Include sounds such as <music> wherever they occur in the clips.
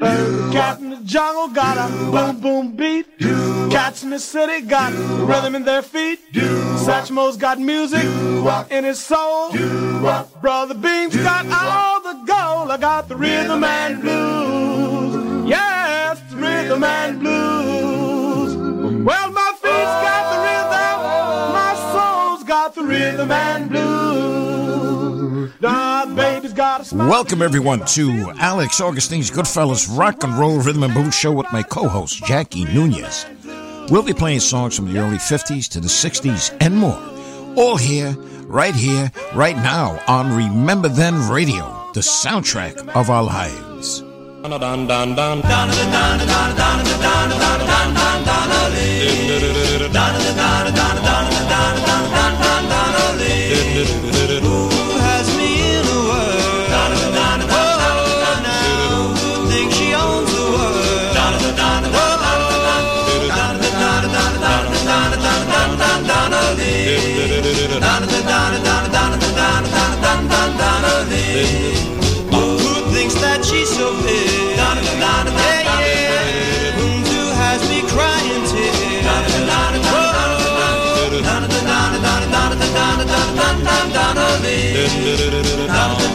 Uh, cat in the jungle got a boom boom beat. Cats in the city got rhythm in their feet. Satchmo's got music in his soul. Brother Beam's got all the gold. I got the rhythm and blues. Yes, the rhythm and blues. Well, my feet's got the rhythm. My soul's got the rhythm and blues. Welcome, everyone, to Alex Augustine's Goodfellas Rock and Roll Rhythm and Blues Show with my co host, Jackie Nunez. We'll be playing songs from the early 50s to the 60s and more. All here, right here, right now on Remember Then Radio, the soundtrack of our lives. Though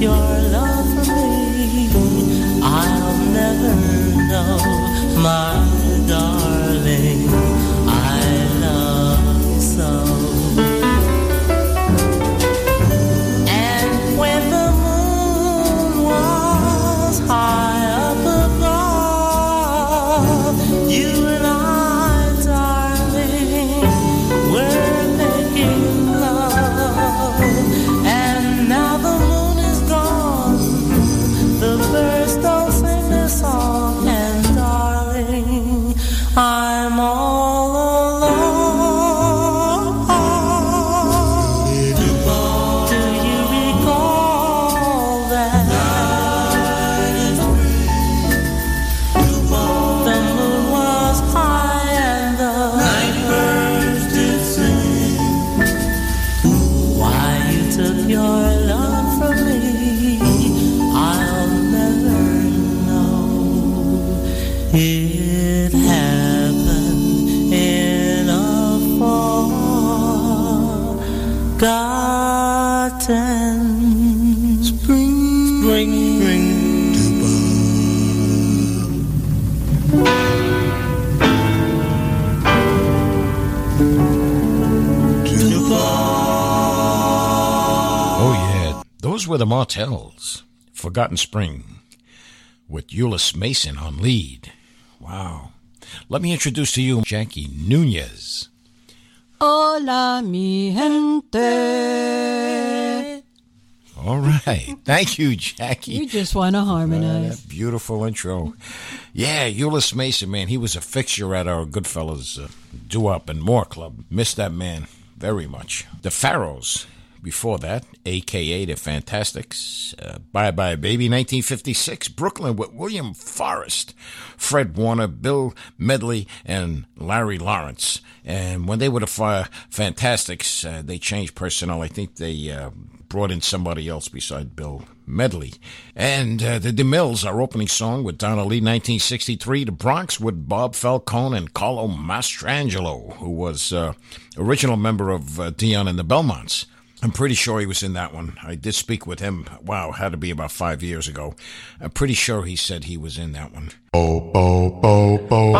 your love for me, I'll never know, my darling. The Martells. Forgotten Spring. With Euless Mason on lead. Wow. Let me introduce to you Jackie Nunez. Hola, mi gente. All right. <laughs> Thank you, Jackie. You just want to Uh, harmonize. that beautiful intro. Yeah, Euless Mason, man, he was a fixture at our Goodfellas uh, Doo Wop and More Club. Missed that man very much. The Pharaohs, before that, aka the Fantastics. Uh, bye Bye Baby, 1956. Brooklyn with William Forrest, Fred Warner, Bill Medley, and Larry Lawrence. And when they were the Fa- Fantastics, uh, they changed personnel. I think they uh, brought in somebody else beside Bill Medley. And uh, the DeMills, our opening song with Donna Lee, 1963. The Bronx with Bob Falcone and Carlo Mastrangelo, who was uh, original member of uh, Dion and the Belmonts. I'm pretty sure he was in that one. I did speak with him. Wow, had to be about five years ago. I'm pretty sure he said he was in that one. bo bo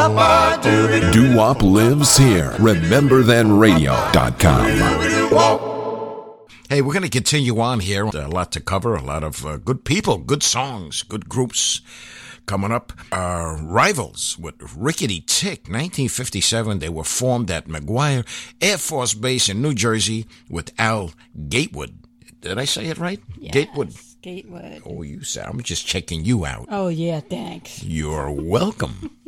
Doo Wop lives here. RememberThenRadio.com. Hey, we're going to continue on here. A lot to cover, a lot of uh, good people, good songs, good groups. Coming up, uh, Rivals with Rickety Tick, 1957. They were formed at McGuire Air Force Base in New Jersey with Al Gatewood. Did I say it right? Yes. Gatewood. Gatewood. Oh, you say I'm just checking you out. Oh, yeah, thanks. You're welcome. <laughs>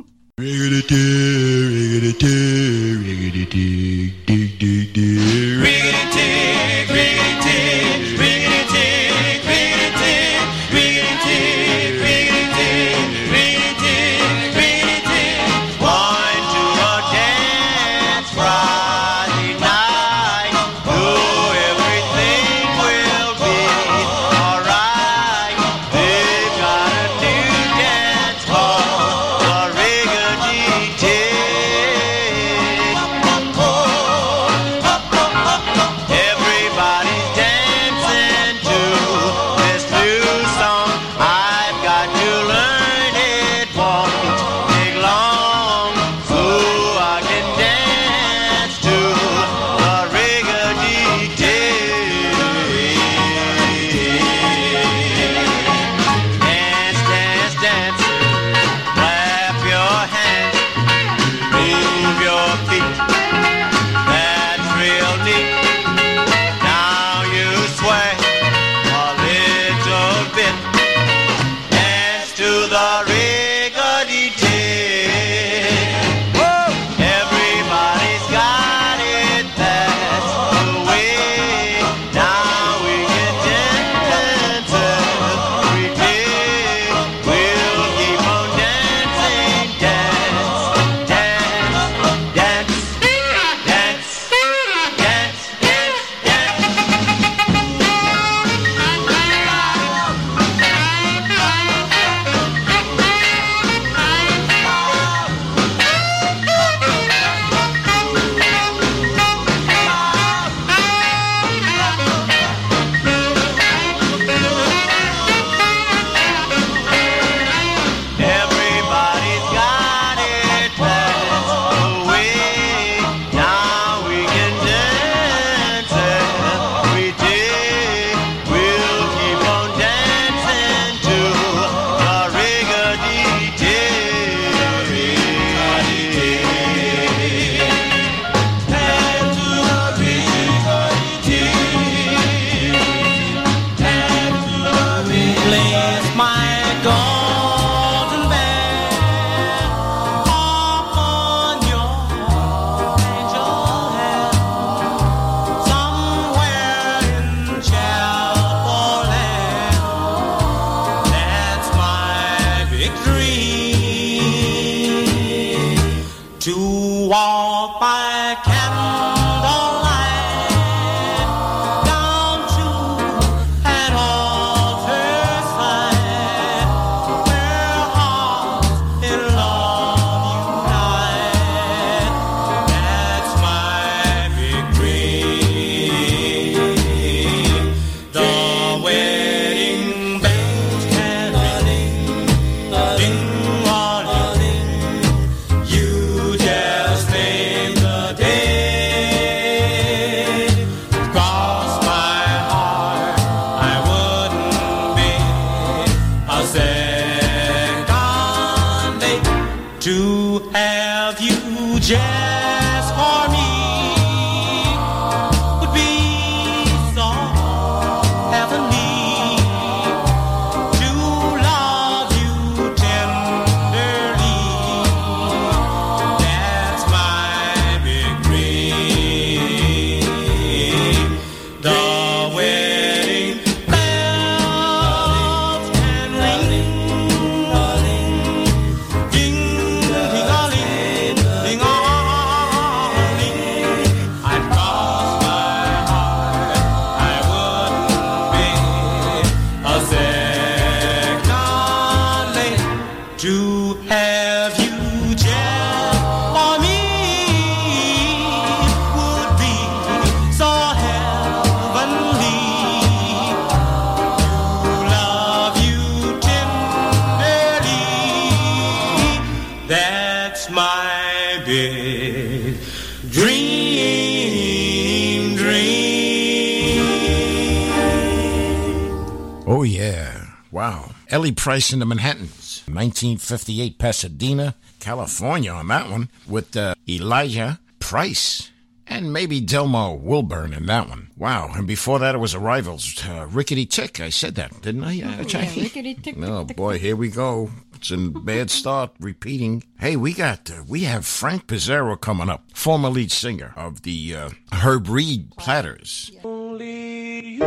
Ellie Price and the Manhattans. 1958 Pasadena, California on that one with uh, Elijah Price. And maybe Delmo Wilburn in that one. Wow. And before that, it was Arrivals. Uh, Rickety Tick. I said that, didn't I, uh, Jackie? rickety tick, tick, Oh, boy. Here we go. It's a bad start, repeating. Hey, we got, uh, we have Frank Pizarro coming up, former lead singer of the uh, Herb Reed Platters. Only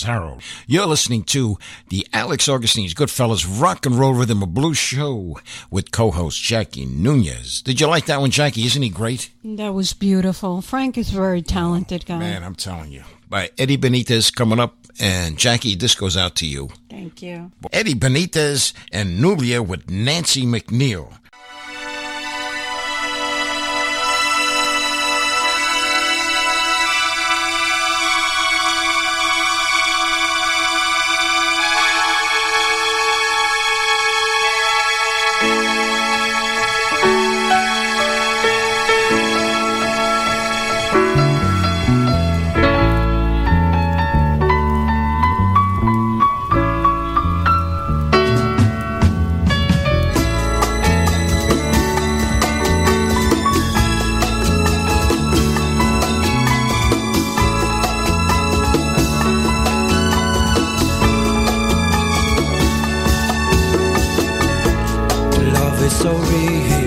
Frank Pizarro. You're listening to the Alex Augustine's Goodfellas Rock and Roll Rhythm of Blues Show with co-host Jackie Nunez. Did you like that one, Jackie? Isn't he great? That was beautiful. Frank is a very talented guy. Man, I'm telling you. By Eddie Benitez coming up, and Jackie, this goes out to you. Thank you. Eddie Benitez and Nubia with Nancy McNeil. So real.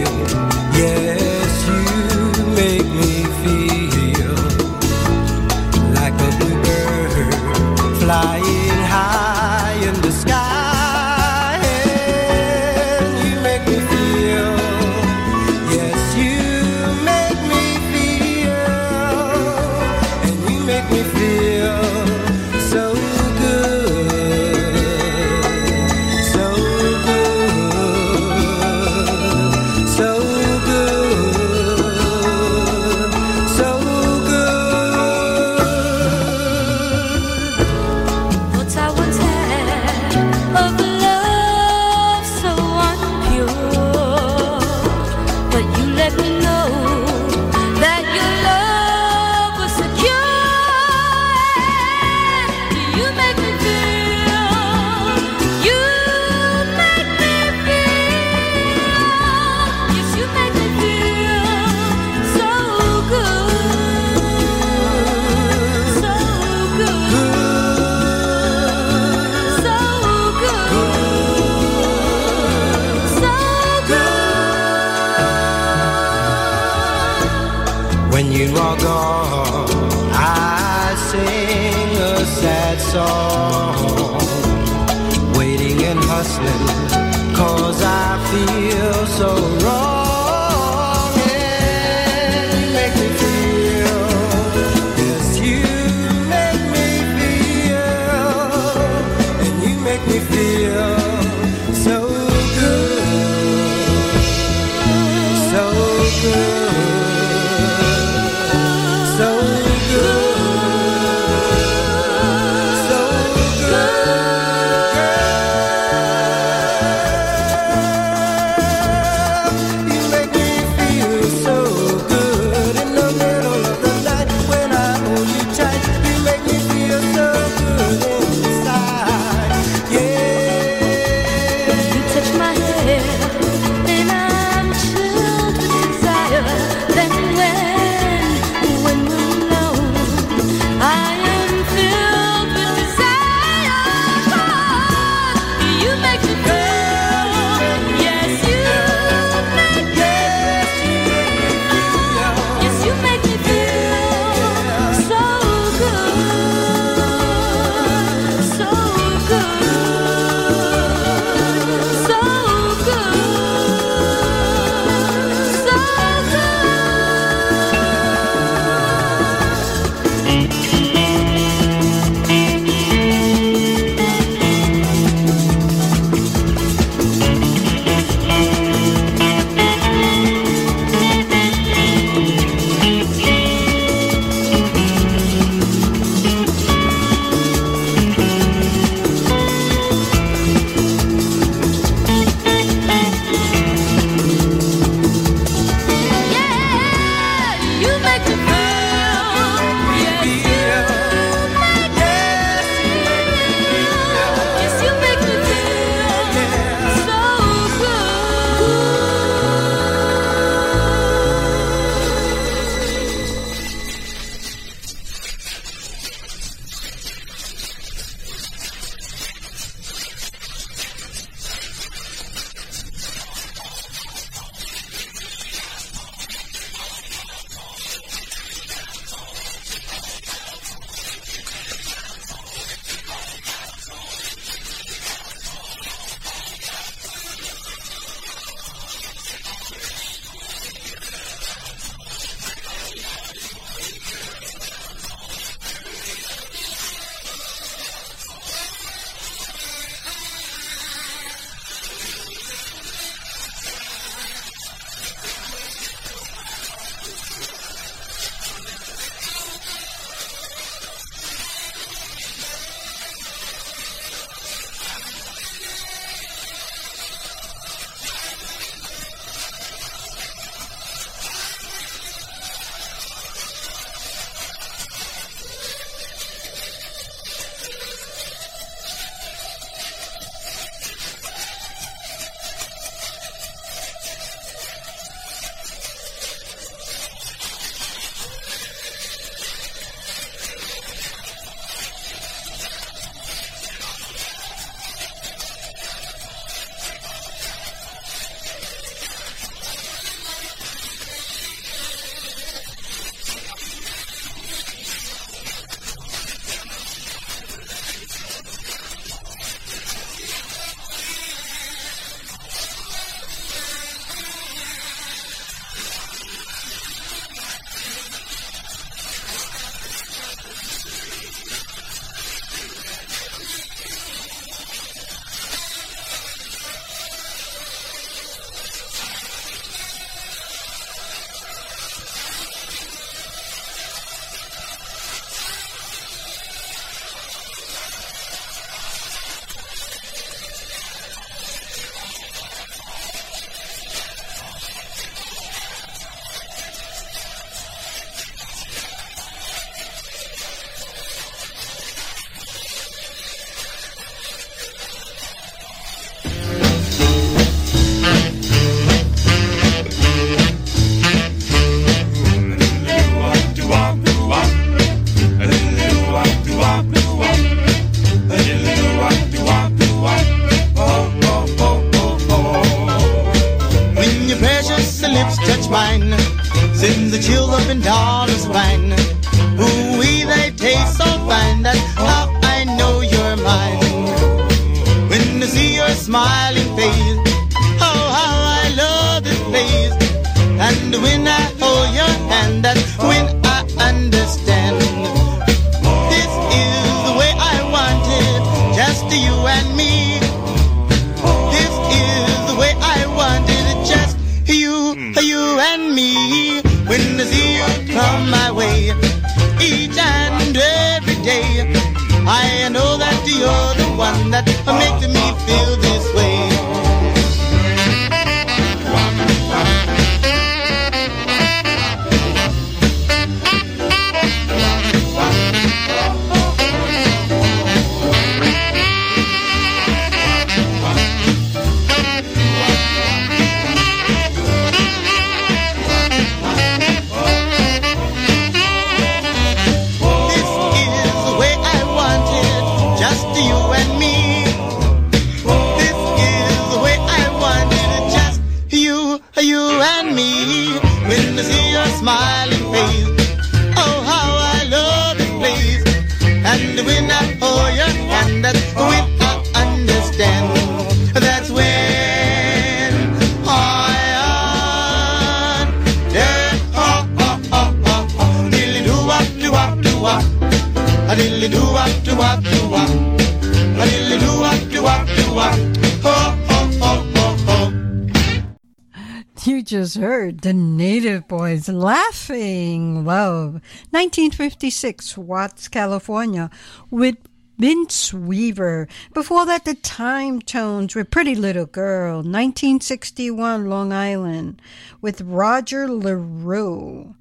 1956, Watts, California, with Vince Weaver. Before that, the Time Tones with Pretty Little Girl, 1961, Long Island, with Roger LaRue.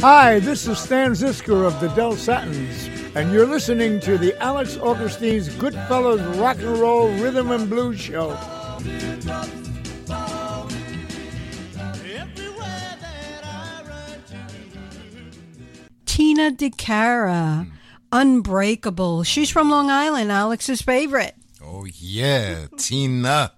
Hi, this is Stan Zizka of the Del Satins, and you're listening to the Alex Augustine's Goodfellas Rock and Roll Rhythm and Blues Show. Tina DeCara. Hmm. Unbreakable. She's from Long Island, Alex's favorite. Oh, yeah, Tina.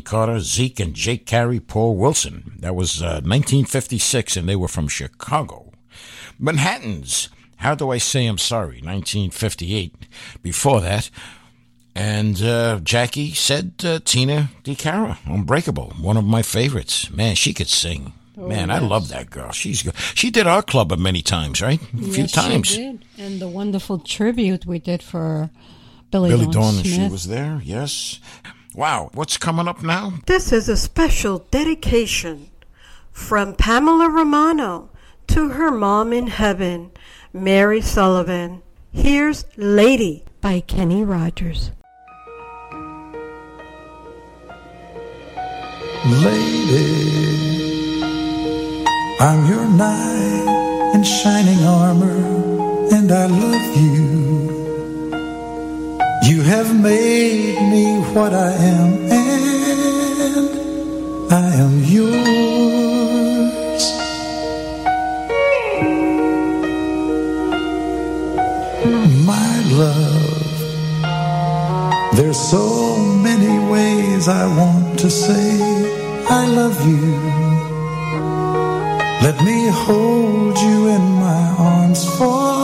Johnny Carter, Zeke, and Jake Carey, Paul Wilson. That was uh, 1956, and they were from Chicago. Manhattan's How Do I Say I'm Sorry, 1958. Before that, and uh, Jackie said uh, Tina DiCara, Unbreakable, one of my favorites. Man, she could sing. Man, I love that girl. She's good. She did our club a many times, right? A few times. She did. And the wonderful tribute we did for Billy, Billy Dawn Dawn, Smith. she was there. Yes. Wow, what's coming up now? This is a special dedication from Pamela Romano to her mom in heaven, Mary Sullivan. Here's Lady by Kenny Rogers. Lady, I'm your knight in shining armor, and I love you. You have made me what I am, and I am yours. My love, there's so many ways I want to say I love you. Let me hold you in my arms forevermore.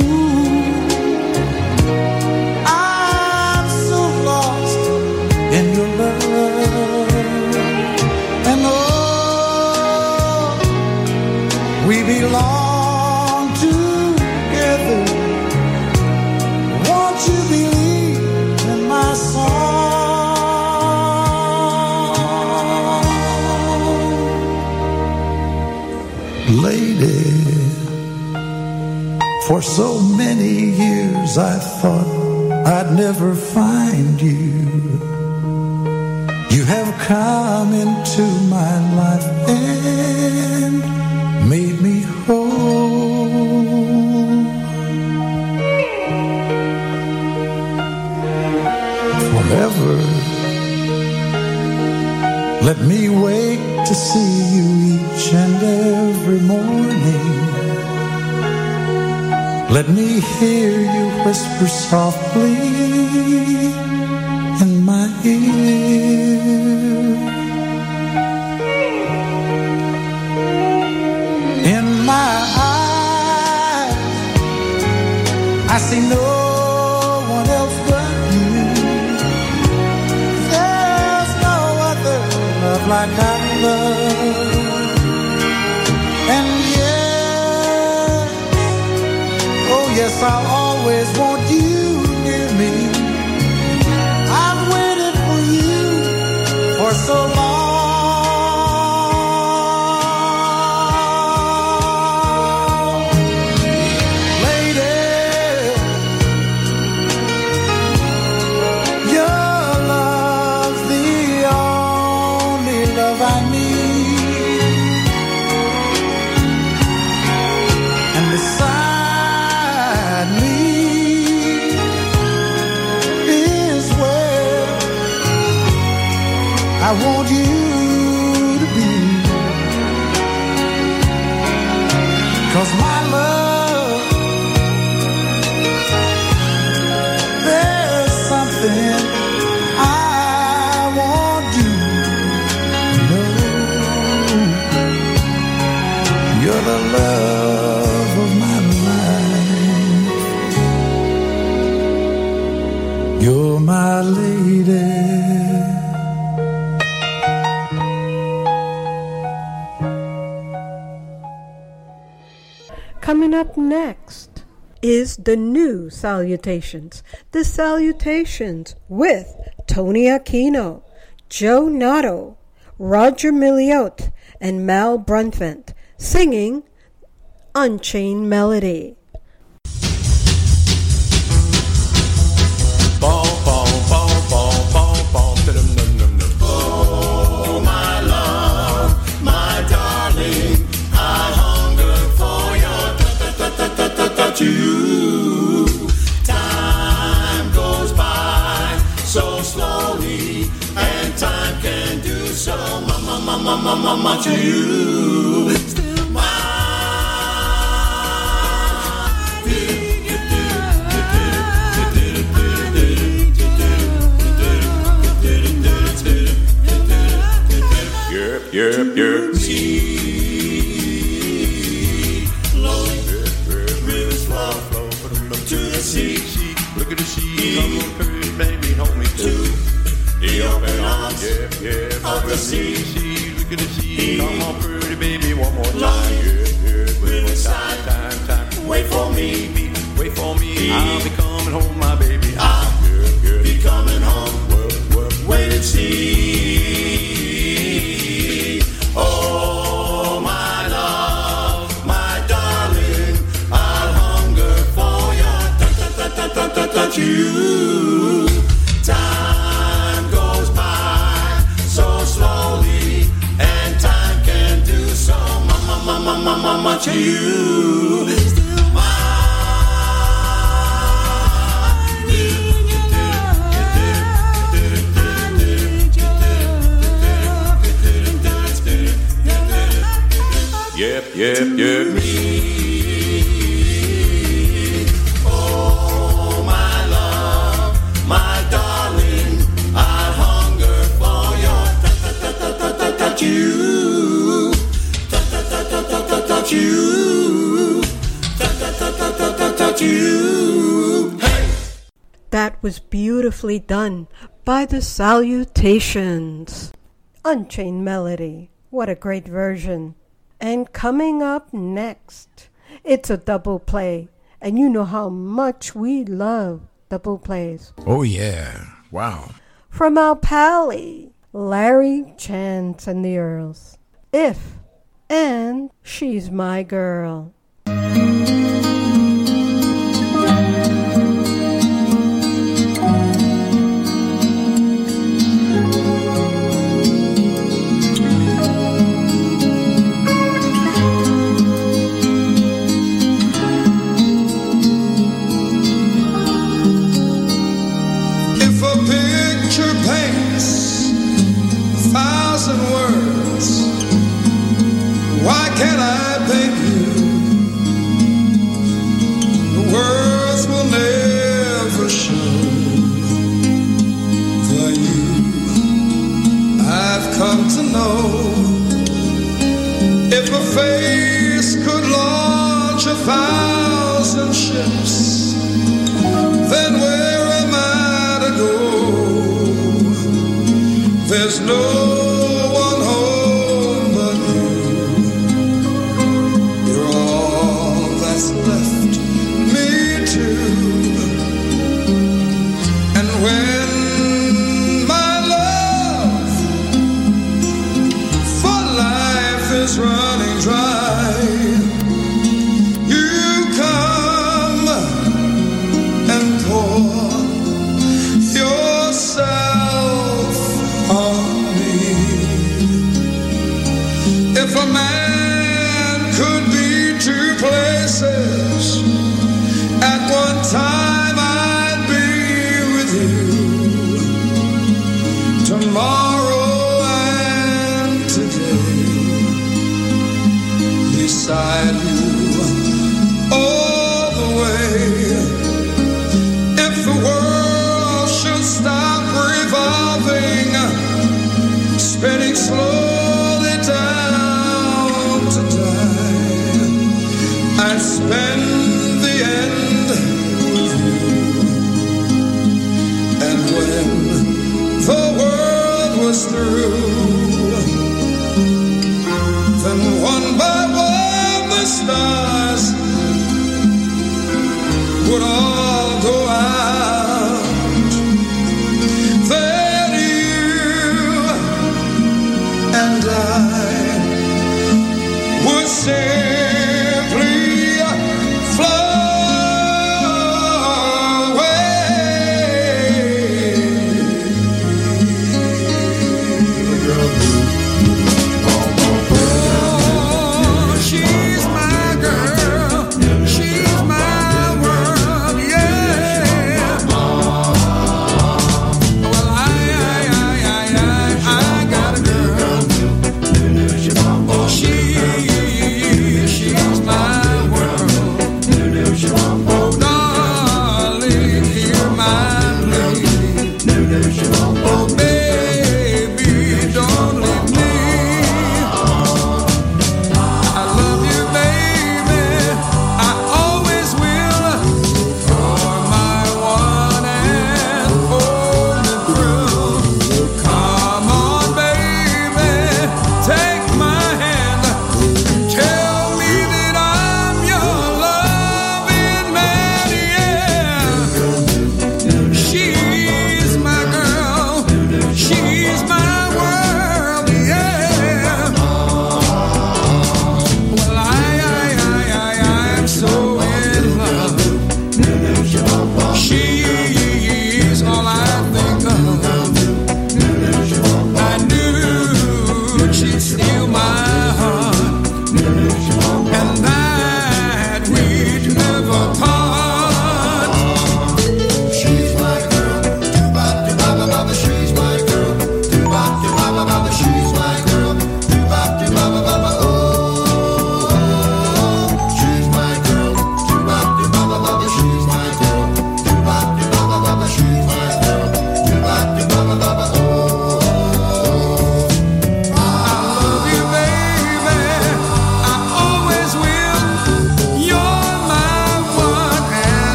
Such for so many years I thought I'd never find you. You have come into my life and made me whole. Forever, let me wake to see you each and every morning. Let me hear you whisper softly in my ear. In my eyes, I see no one else but you. There's no other love like I love. I'll always want you near me. I've waited for you for so long. Next is the new Salutations. The Salutations with Tony Aquino, Joe Nato, Roger Milliot, and Mal Bruntvent singing Unchained Melody. by the Salutations. Unchained Melody. What a great version. And coming up next, it's a double play. And you know how much we love double plays. Oh, yeah. Wow. From our pally, Larry Chance and the Earls. If and She's My Girl. can I thank you? The words will never show. For you, I've come to know if a face could launch a thousand ships, then where am I to go? There's no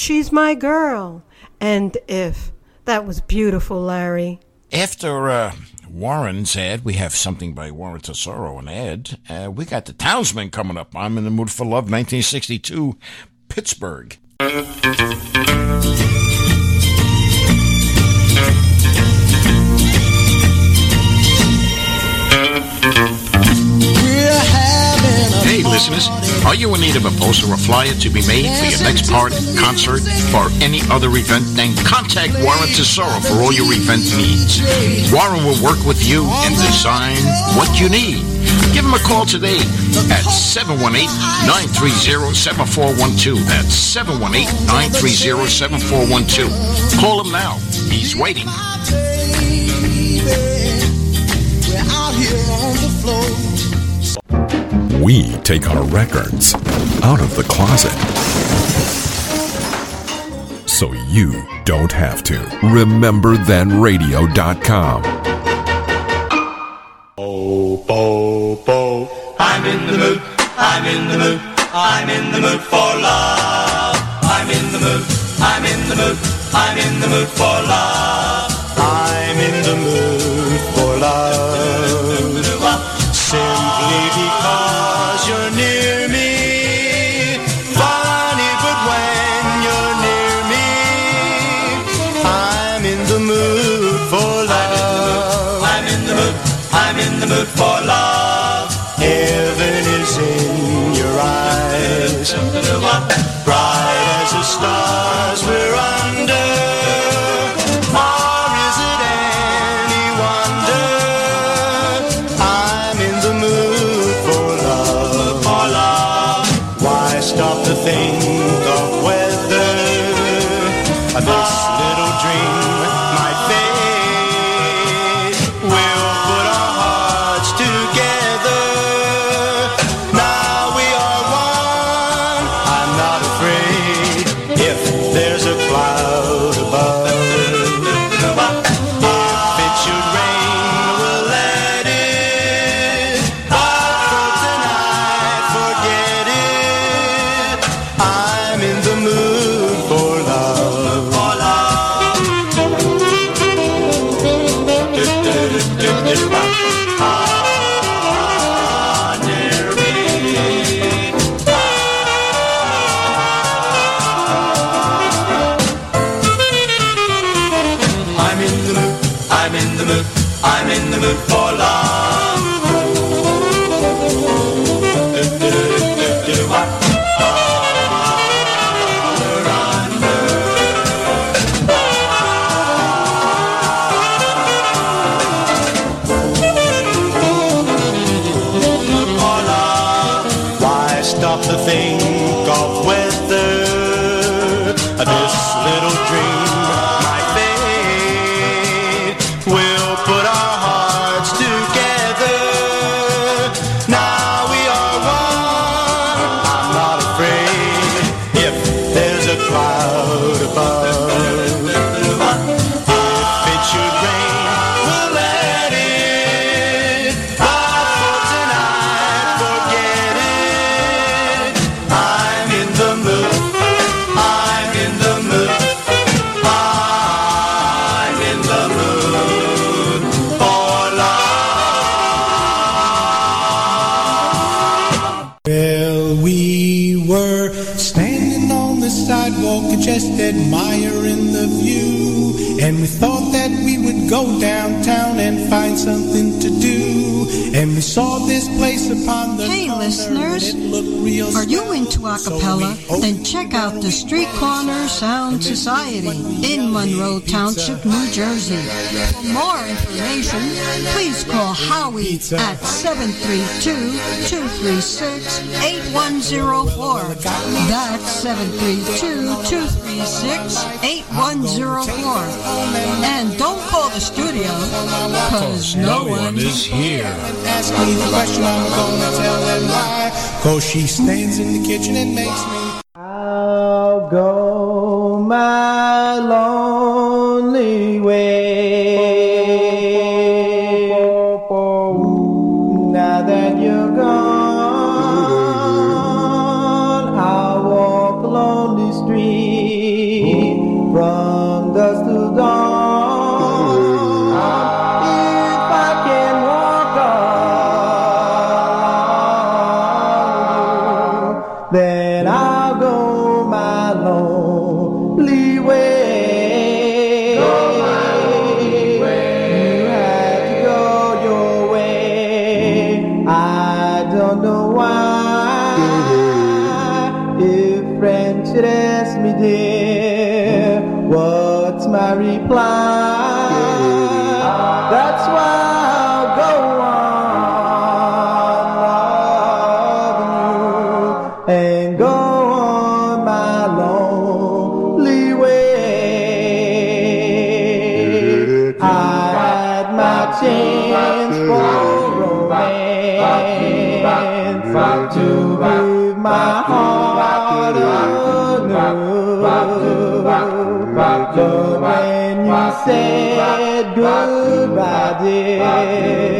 She's My Girl. And if. That was beautiful, Larry. After uh, Warren's ad, we have something by Warren Tesoro and Ed. Uh, we got the Townsmen coming up. I'm in the mood for love, 1962, Pittsburgh. Listeners, are you in need of a poster or flyer to be made for your next party, concert, or any other event? Then contact Warren Tesoro for all your event needs. Warren will work with you and design what you need. Give him a call today at 718-930-7412. That's 718-930-7412. Call him now. He's waiting. We take our records out of the closet so you don't have to. RememberThenRadio.com. Bo, bo, bo. I'm in the mood. I'm in the mood. I'm in the mood for love. I'm in the mood. I'm in the mood. I'm in the mood for love. I'm in the mood little dream saw this place upon the Hey, listeners, Are you into a cappella? Then check out the Street Corner Sound Society in Monroe Township, New Jersey. For more information, please call Howie at 732-236-8104. That's 732-236-8104. And don't call the studio, because no one is here. Ask me the question, I'm gonna tell them why. Cause she stands in the kitchen and makes me. I'll go my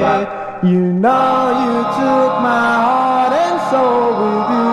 You know you took my heart and soul with you.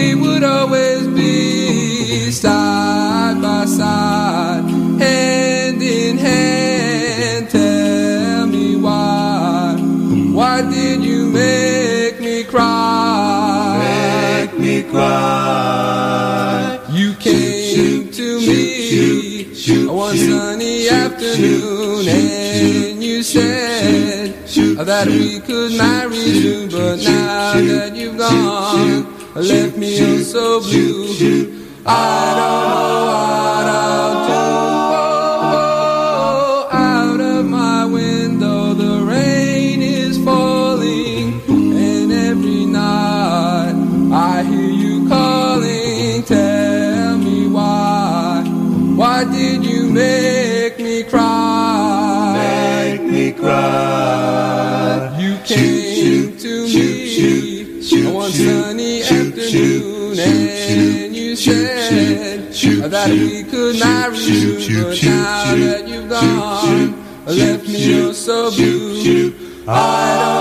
we would always be side by side, hand in hand. Tell me why, why did you make me cry? Make me cry. You came to me one sunny afternoon and you said that we could marry soon, but now that you've gone left me so blue. I don't and you said that we could marry, renew, but now that you've gone, left me so blue. I don't.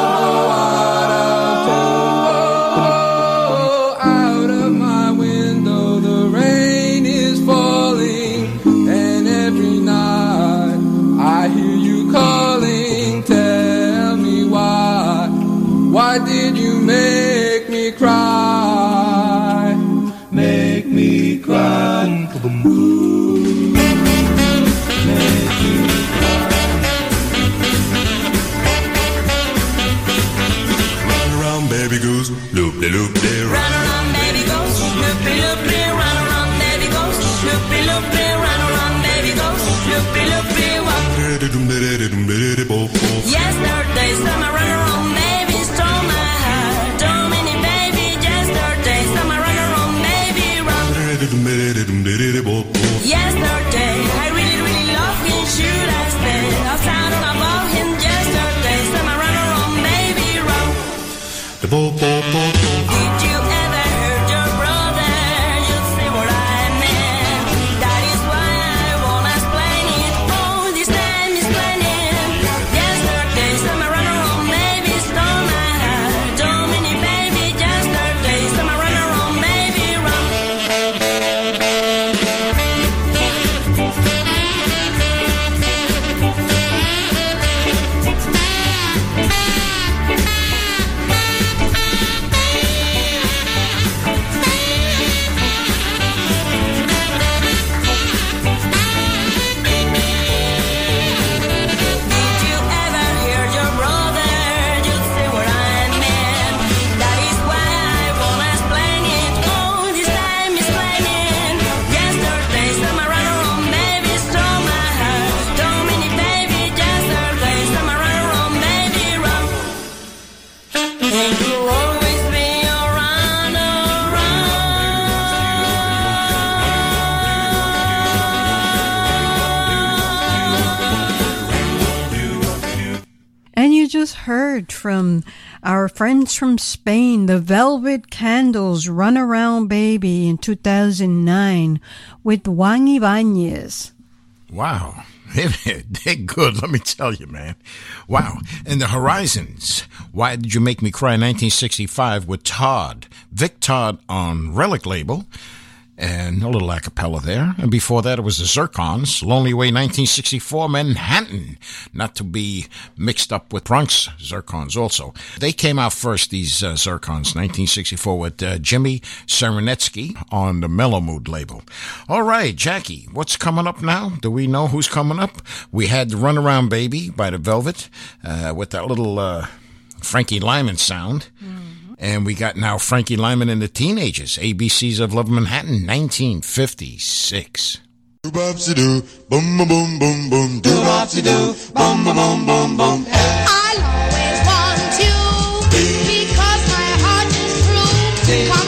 Candles Run Around Baby in 2009 with Juan Ibanez. Wow. <laughs> They're good, let me tell you, man. Wow. And the Horizons. Why Did You Make Me Cry 1965 with Todd. Vic Todd on Relic label. And a little a cappella there. And before that, it was the Zircons, Lonely Way 1964, Manhattan. Not to be mixed up with Bronx Zircons also. They came out first, these uh, Zircons, 1964, with uh, Jimmy Serenetsky on the Mellow Mood label. All right, Jackie, what's coming up now? Do we know who's coming up? We had the Runaround Baby by the Velvet uh, with that little uh, Frankie Lymon sound. And we got now Frankie Lymon and the Teenagers, ABCs of Love Manhattan, 1956. Doo-bop-si-doo, boom, boom, boom, boom, boom. Doo-bop-si-doo, boom, boom, boom, boom, boom. I'll always want you because my heart is true.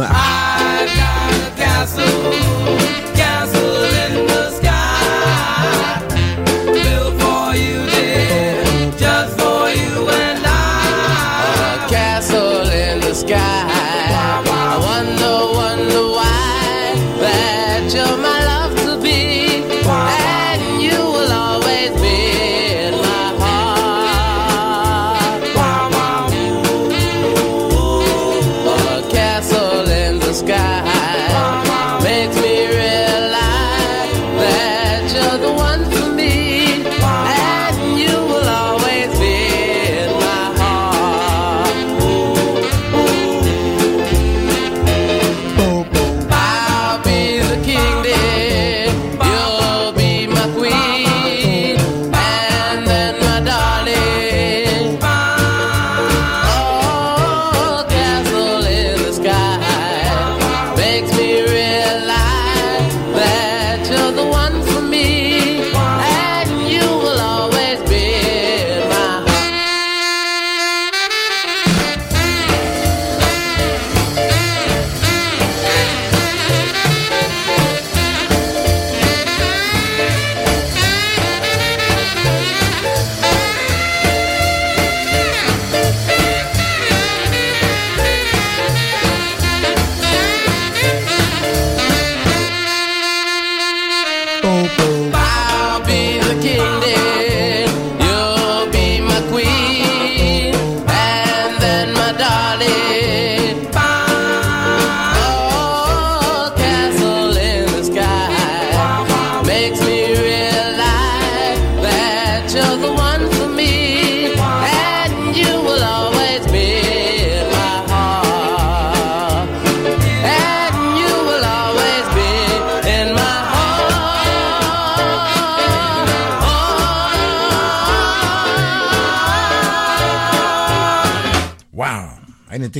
Castle,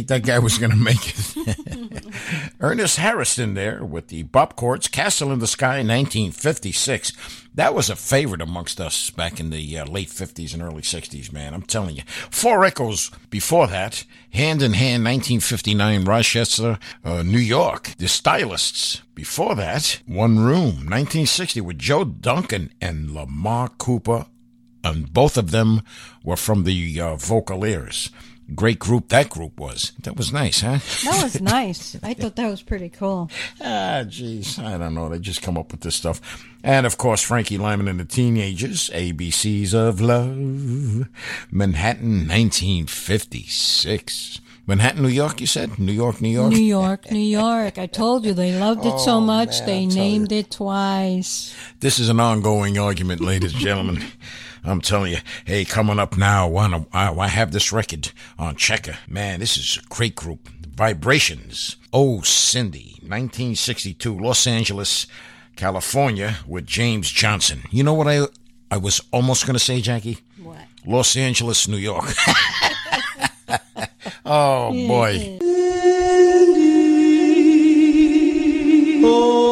think that guy was going to make it. <laughs> Ernest Harrison there with the Bop-Chords, Castle in the Sky, 1956. That was a favorite amongst us back in the uh, late 50s and early 60s, man. I'm telling you. Four Echoes before that, Hand in Hand, 1959, Rochester, uh, New York. The Stylists. Before that, One Room, 1960, with Joe Duncan and Lamar Cooper. And both of them were from the uh, Vocaleers great group that group was. That was nice, huh? That was <laughs> nice. I thought that was pretty cool. Ah, jeez, I don't know. They just come up with this stuff. And of course, Frankie Lymon and the Teenagers, ABCs of Love, Manhattan, 1956. Manhattan, New York, you said? New York, New York? New York, New York. I told you they loved it oh, so much man, they named it twice. This is an ongoing argument, ladies and gentlemen. I'm telling you, hey, coming up now, I have this record on Checker. Man, this is a great group. Vibrations. Oh, Cindy, 1962, Los Angeles, California, with James Johnson. You know what I I was almost going to say, Jackie? What? Los Angeles, New York. <laughs> oh boy. Cindy, oh.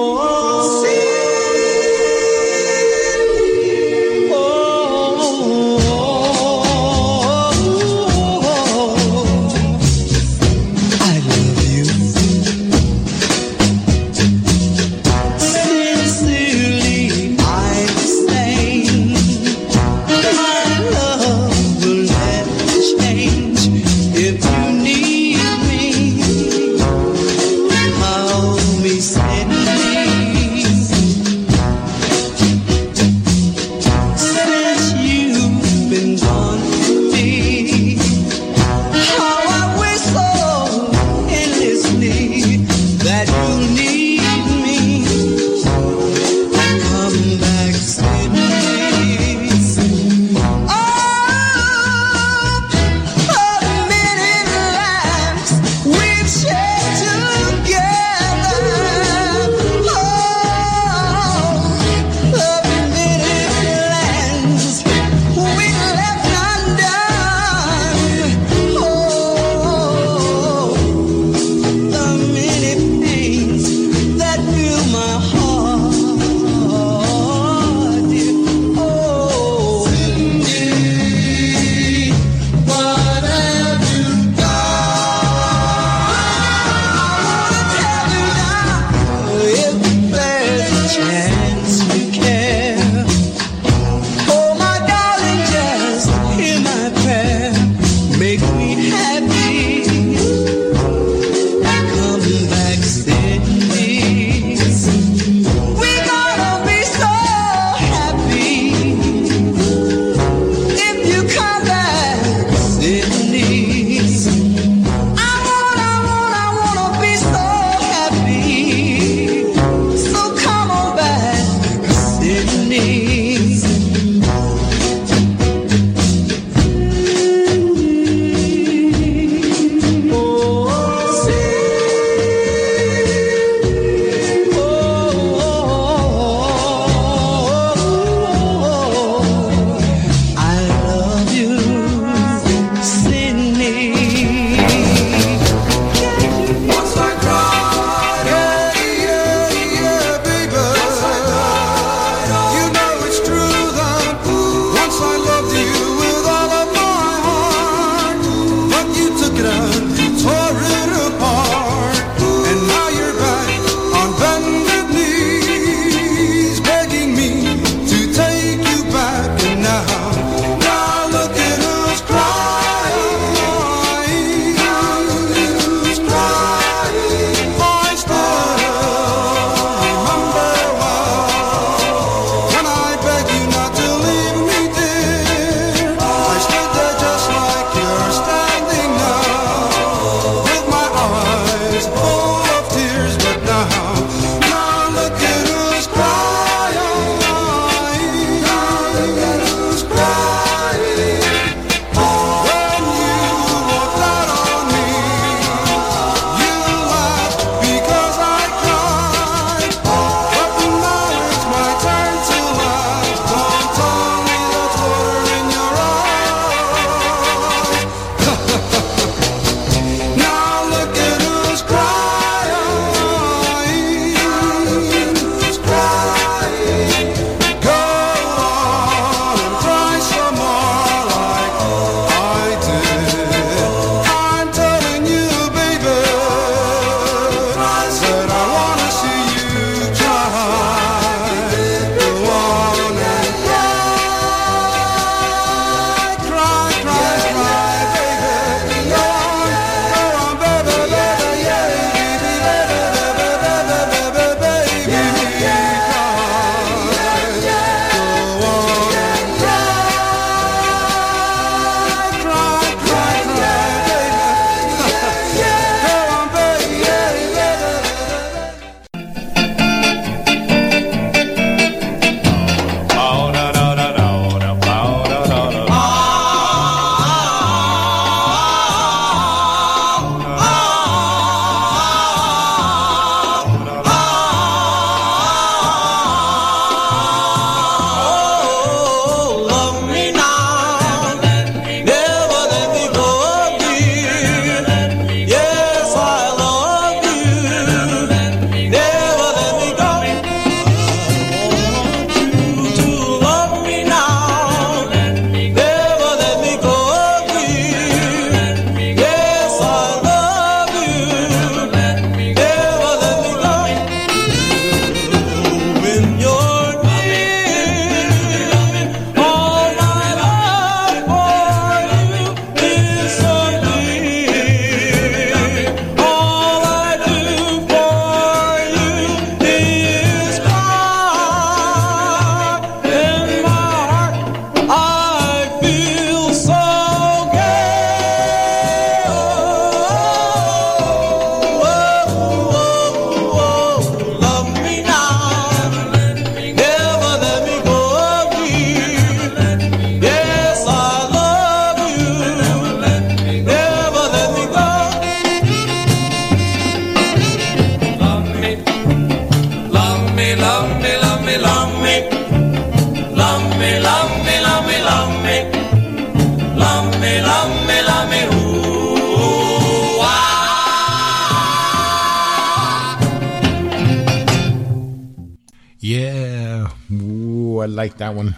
That one.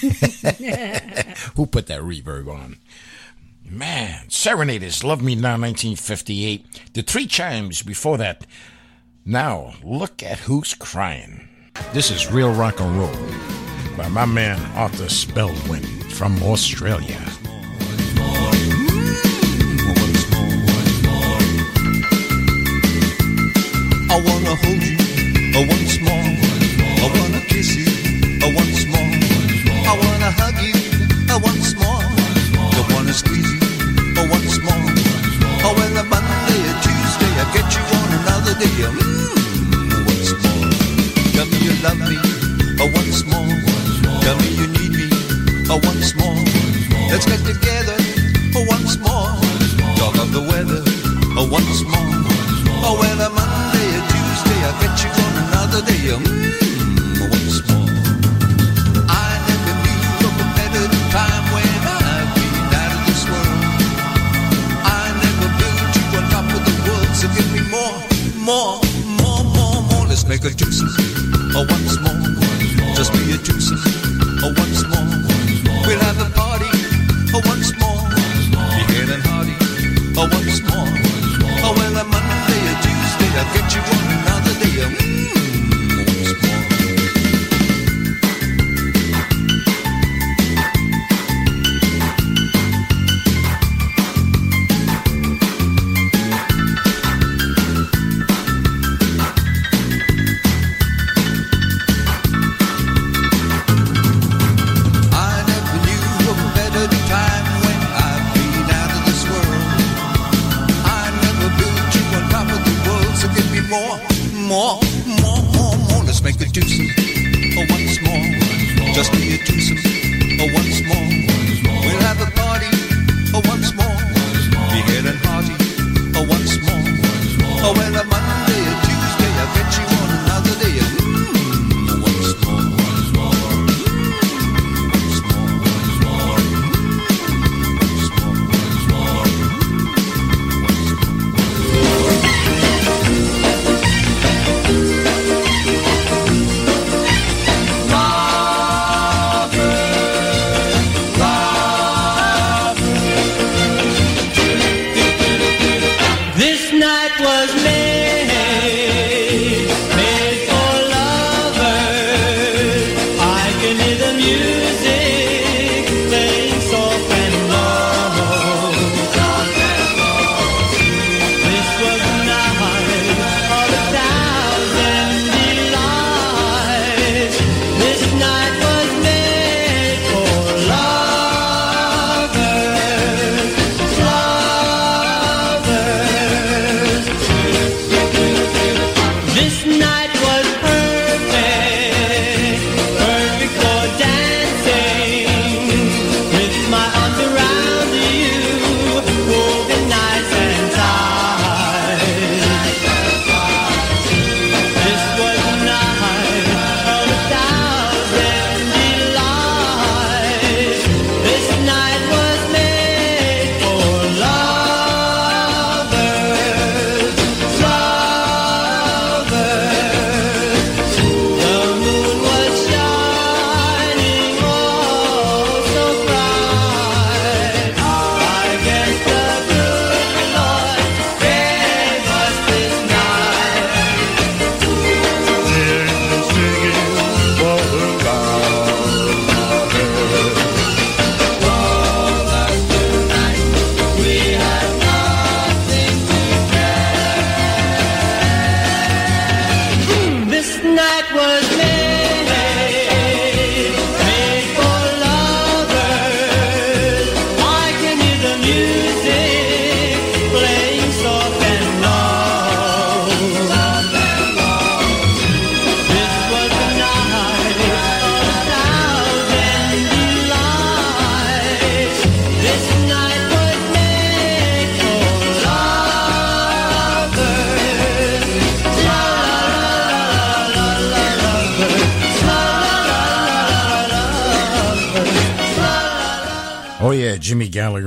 <laughs> Who put that reverb on? Man, Serenaders, Love Me Now, 1958. The three chimes before that. Now, look at who's crying. This is Real Rock and Roll by my man Arthur Spellwind from Australia. I wanna hold you once more. I wanna kiss you hug you once more. I wanna squeeze you once more. Oh, well, a Monday or Tuesday, I get you on another day. Mm, once more. Tell me you love me once more. Tell me you need me once more. Let's get together once more. Talk of the weather once more. Oh, well, a Monday or Tuesday, I get you on another day. Mm, make a twosome, oh, once more. Just be a twosome, oh, once more. We'll have a party, oh, once more. Be hale and hearty, oh, once more. Oh, well, a Monday or Tuesday, I'll get you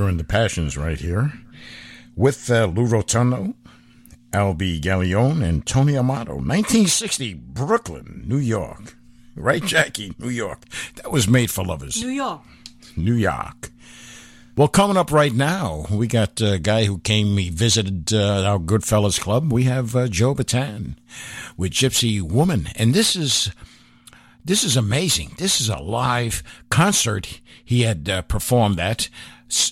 And the Passions right here. With uh, Lou Rotundo, Albie Gallione, and Tony Amato. 1960, Brooklyn, New York. Right, Jackie? New York. That was made for lovers. New York. New York. Well, coming up right now, we got a guy who came, he visited uh, our Goodfellas Club. We have uh, Joe Bataan with Gypsy Woman. And this is, this is amazing. This is a live concert he had uh, performed at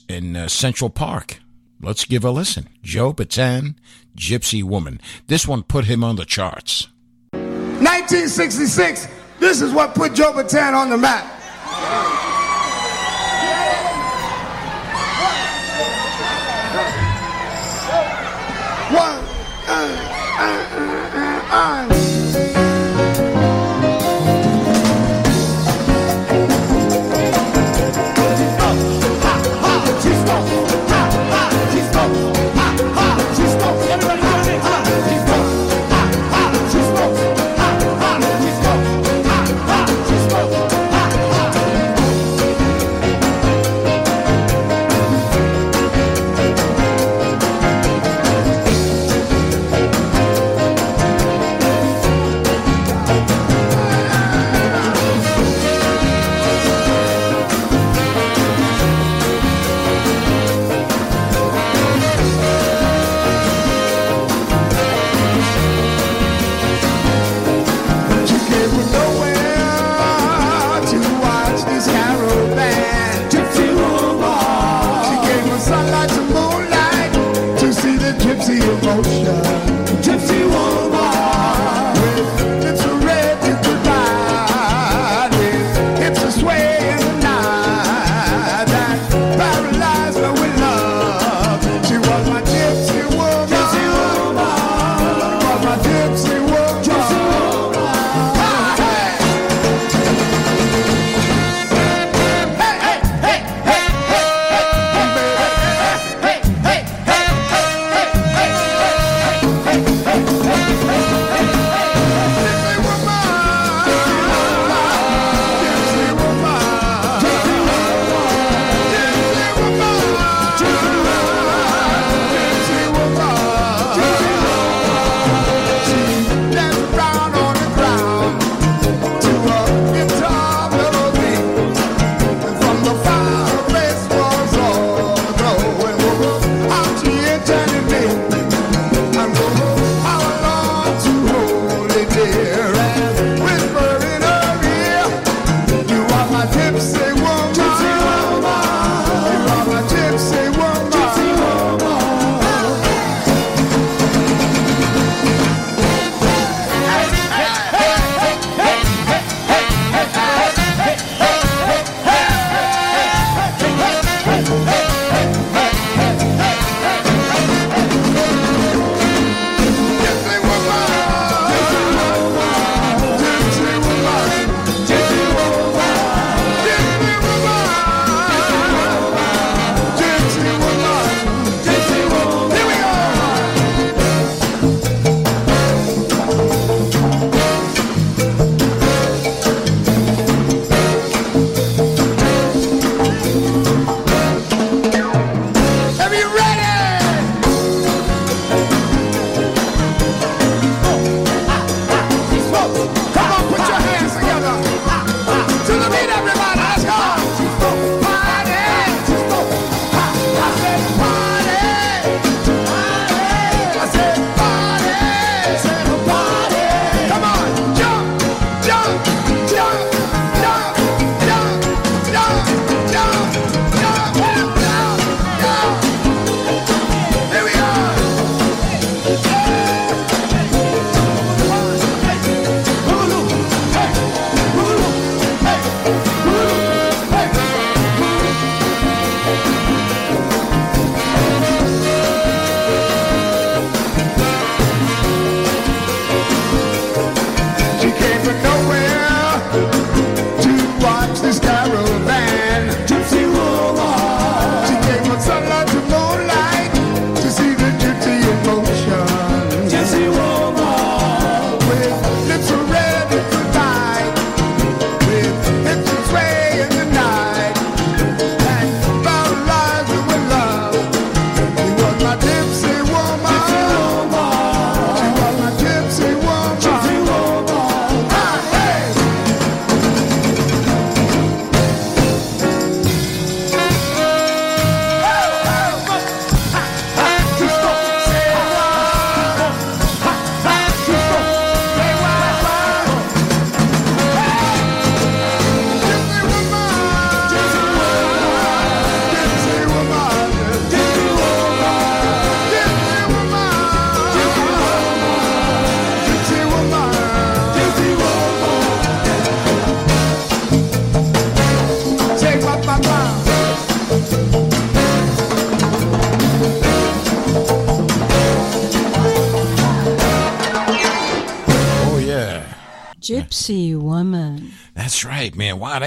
in uh, Central Park. Let's give a listen. Joe Bataan, Gypsy Woman. This one put him on the charts. 1966, this is what put Joe Bataan on the map. One, uh, uh, uh, uh, uh.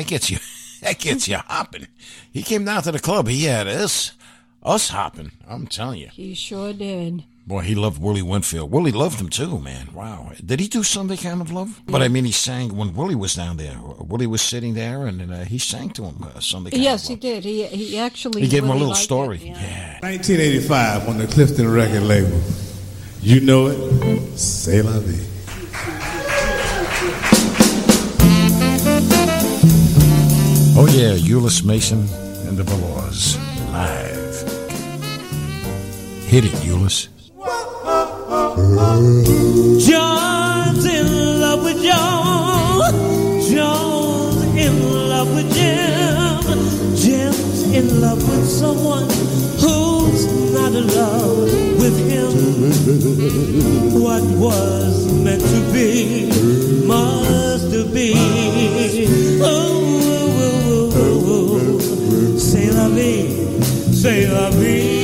That gets you <laughs> that gets you hopping. He came down to the club. He had us us hopping. I'm telling you. He sure did. Boy, he loved Willie Winfield. Willie loved him too, man. Wow. Did he do Sunday Kind of Love? But I mean, he sang when Willie was down there. Willie was sitting there, and uh, he sang to him uh, Sunday Kind Yes, of he did. He he actually He gave him a little liked it, story. yeah. 1985 on the Clifton record label. You know it. C'est la vie. Oh yeah, Euless Mason and the Velours live. Hit it, Euless. John's in love with John. John's in love with Jim. Jim's in love with someone who's not in love with him. What was meant to be must be. Oh, C'est la vie,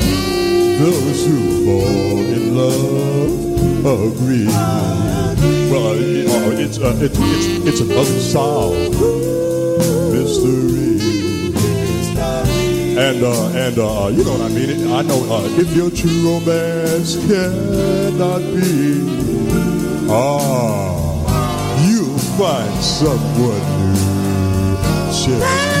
agree. Well, uh, it- uh, it's, uh, it's, it's, it's an unsolved mystery. And, uh, and, uh, you know what I mean? I know, uh, if your true romance cannot be, ah, you'll find someone new.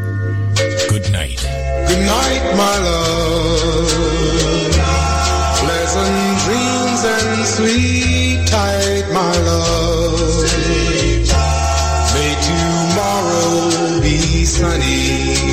good night. Good night, my love. Pleasant dreams and sweet tight, my love. May tomorrow be sunny.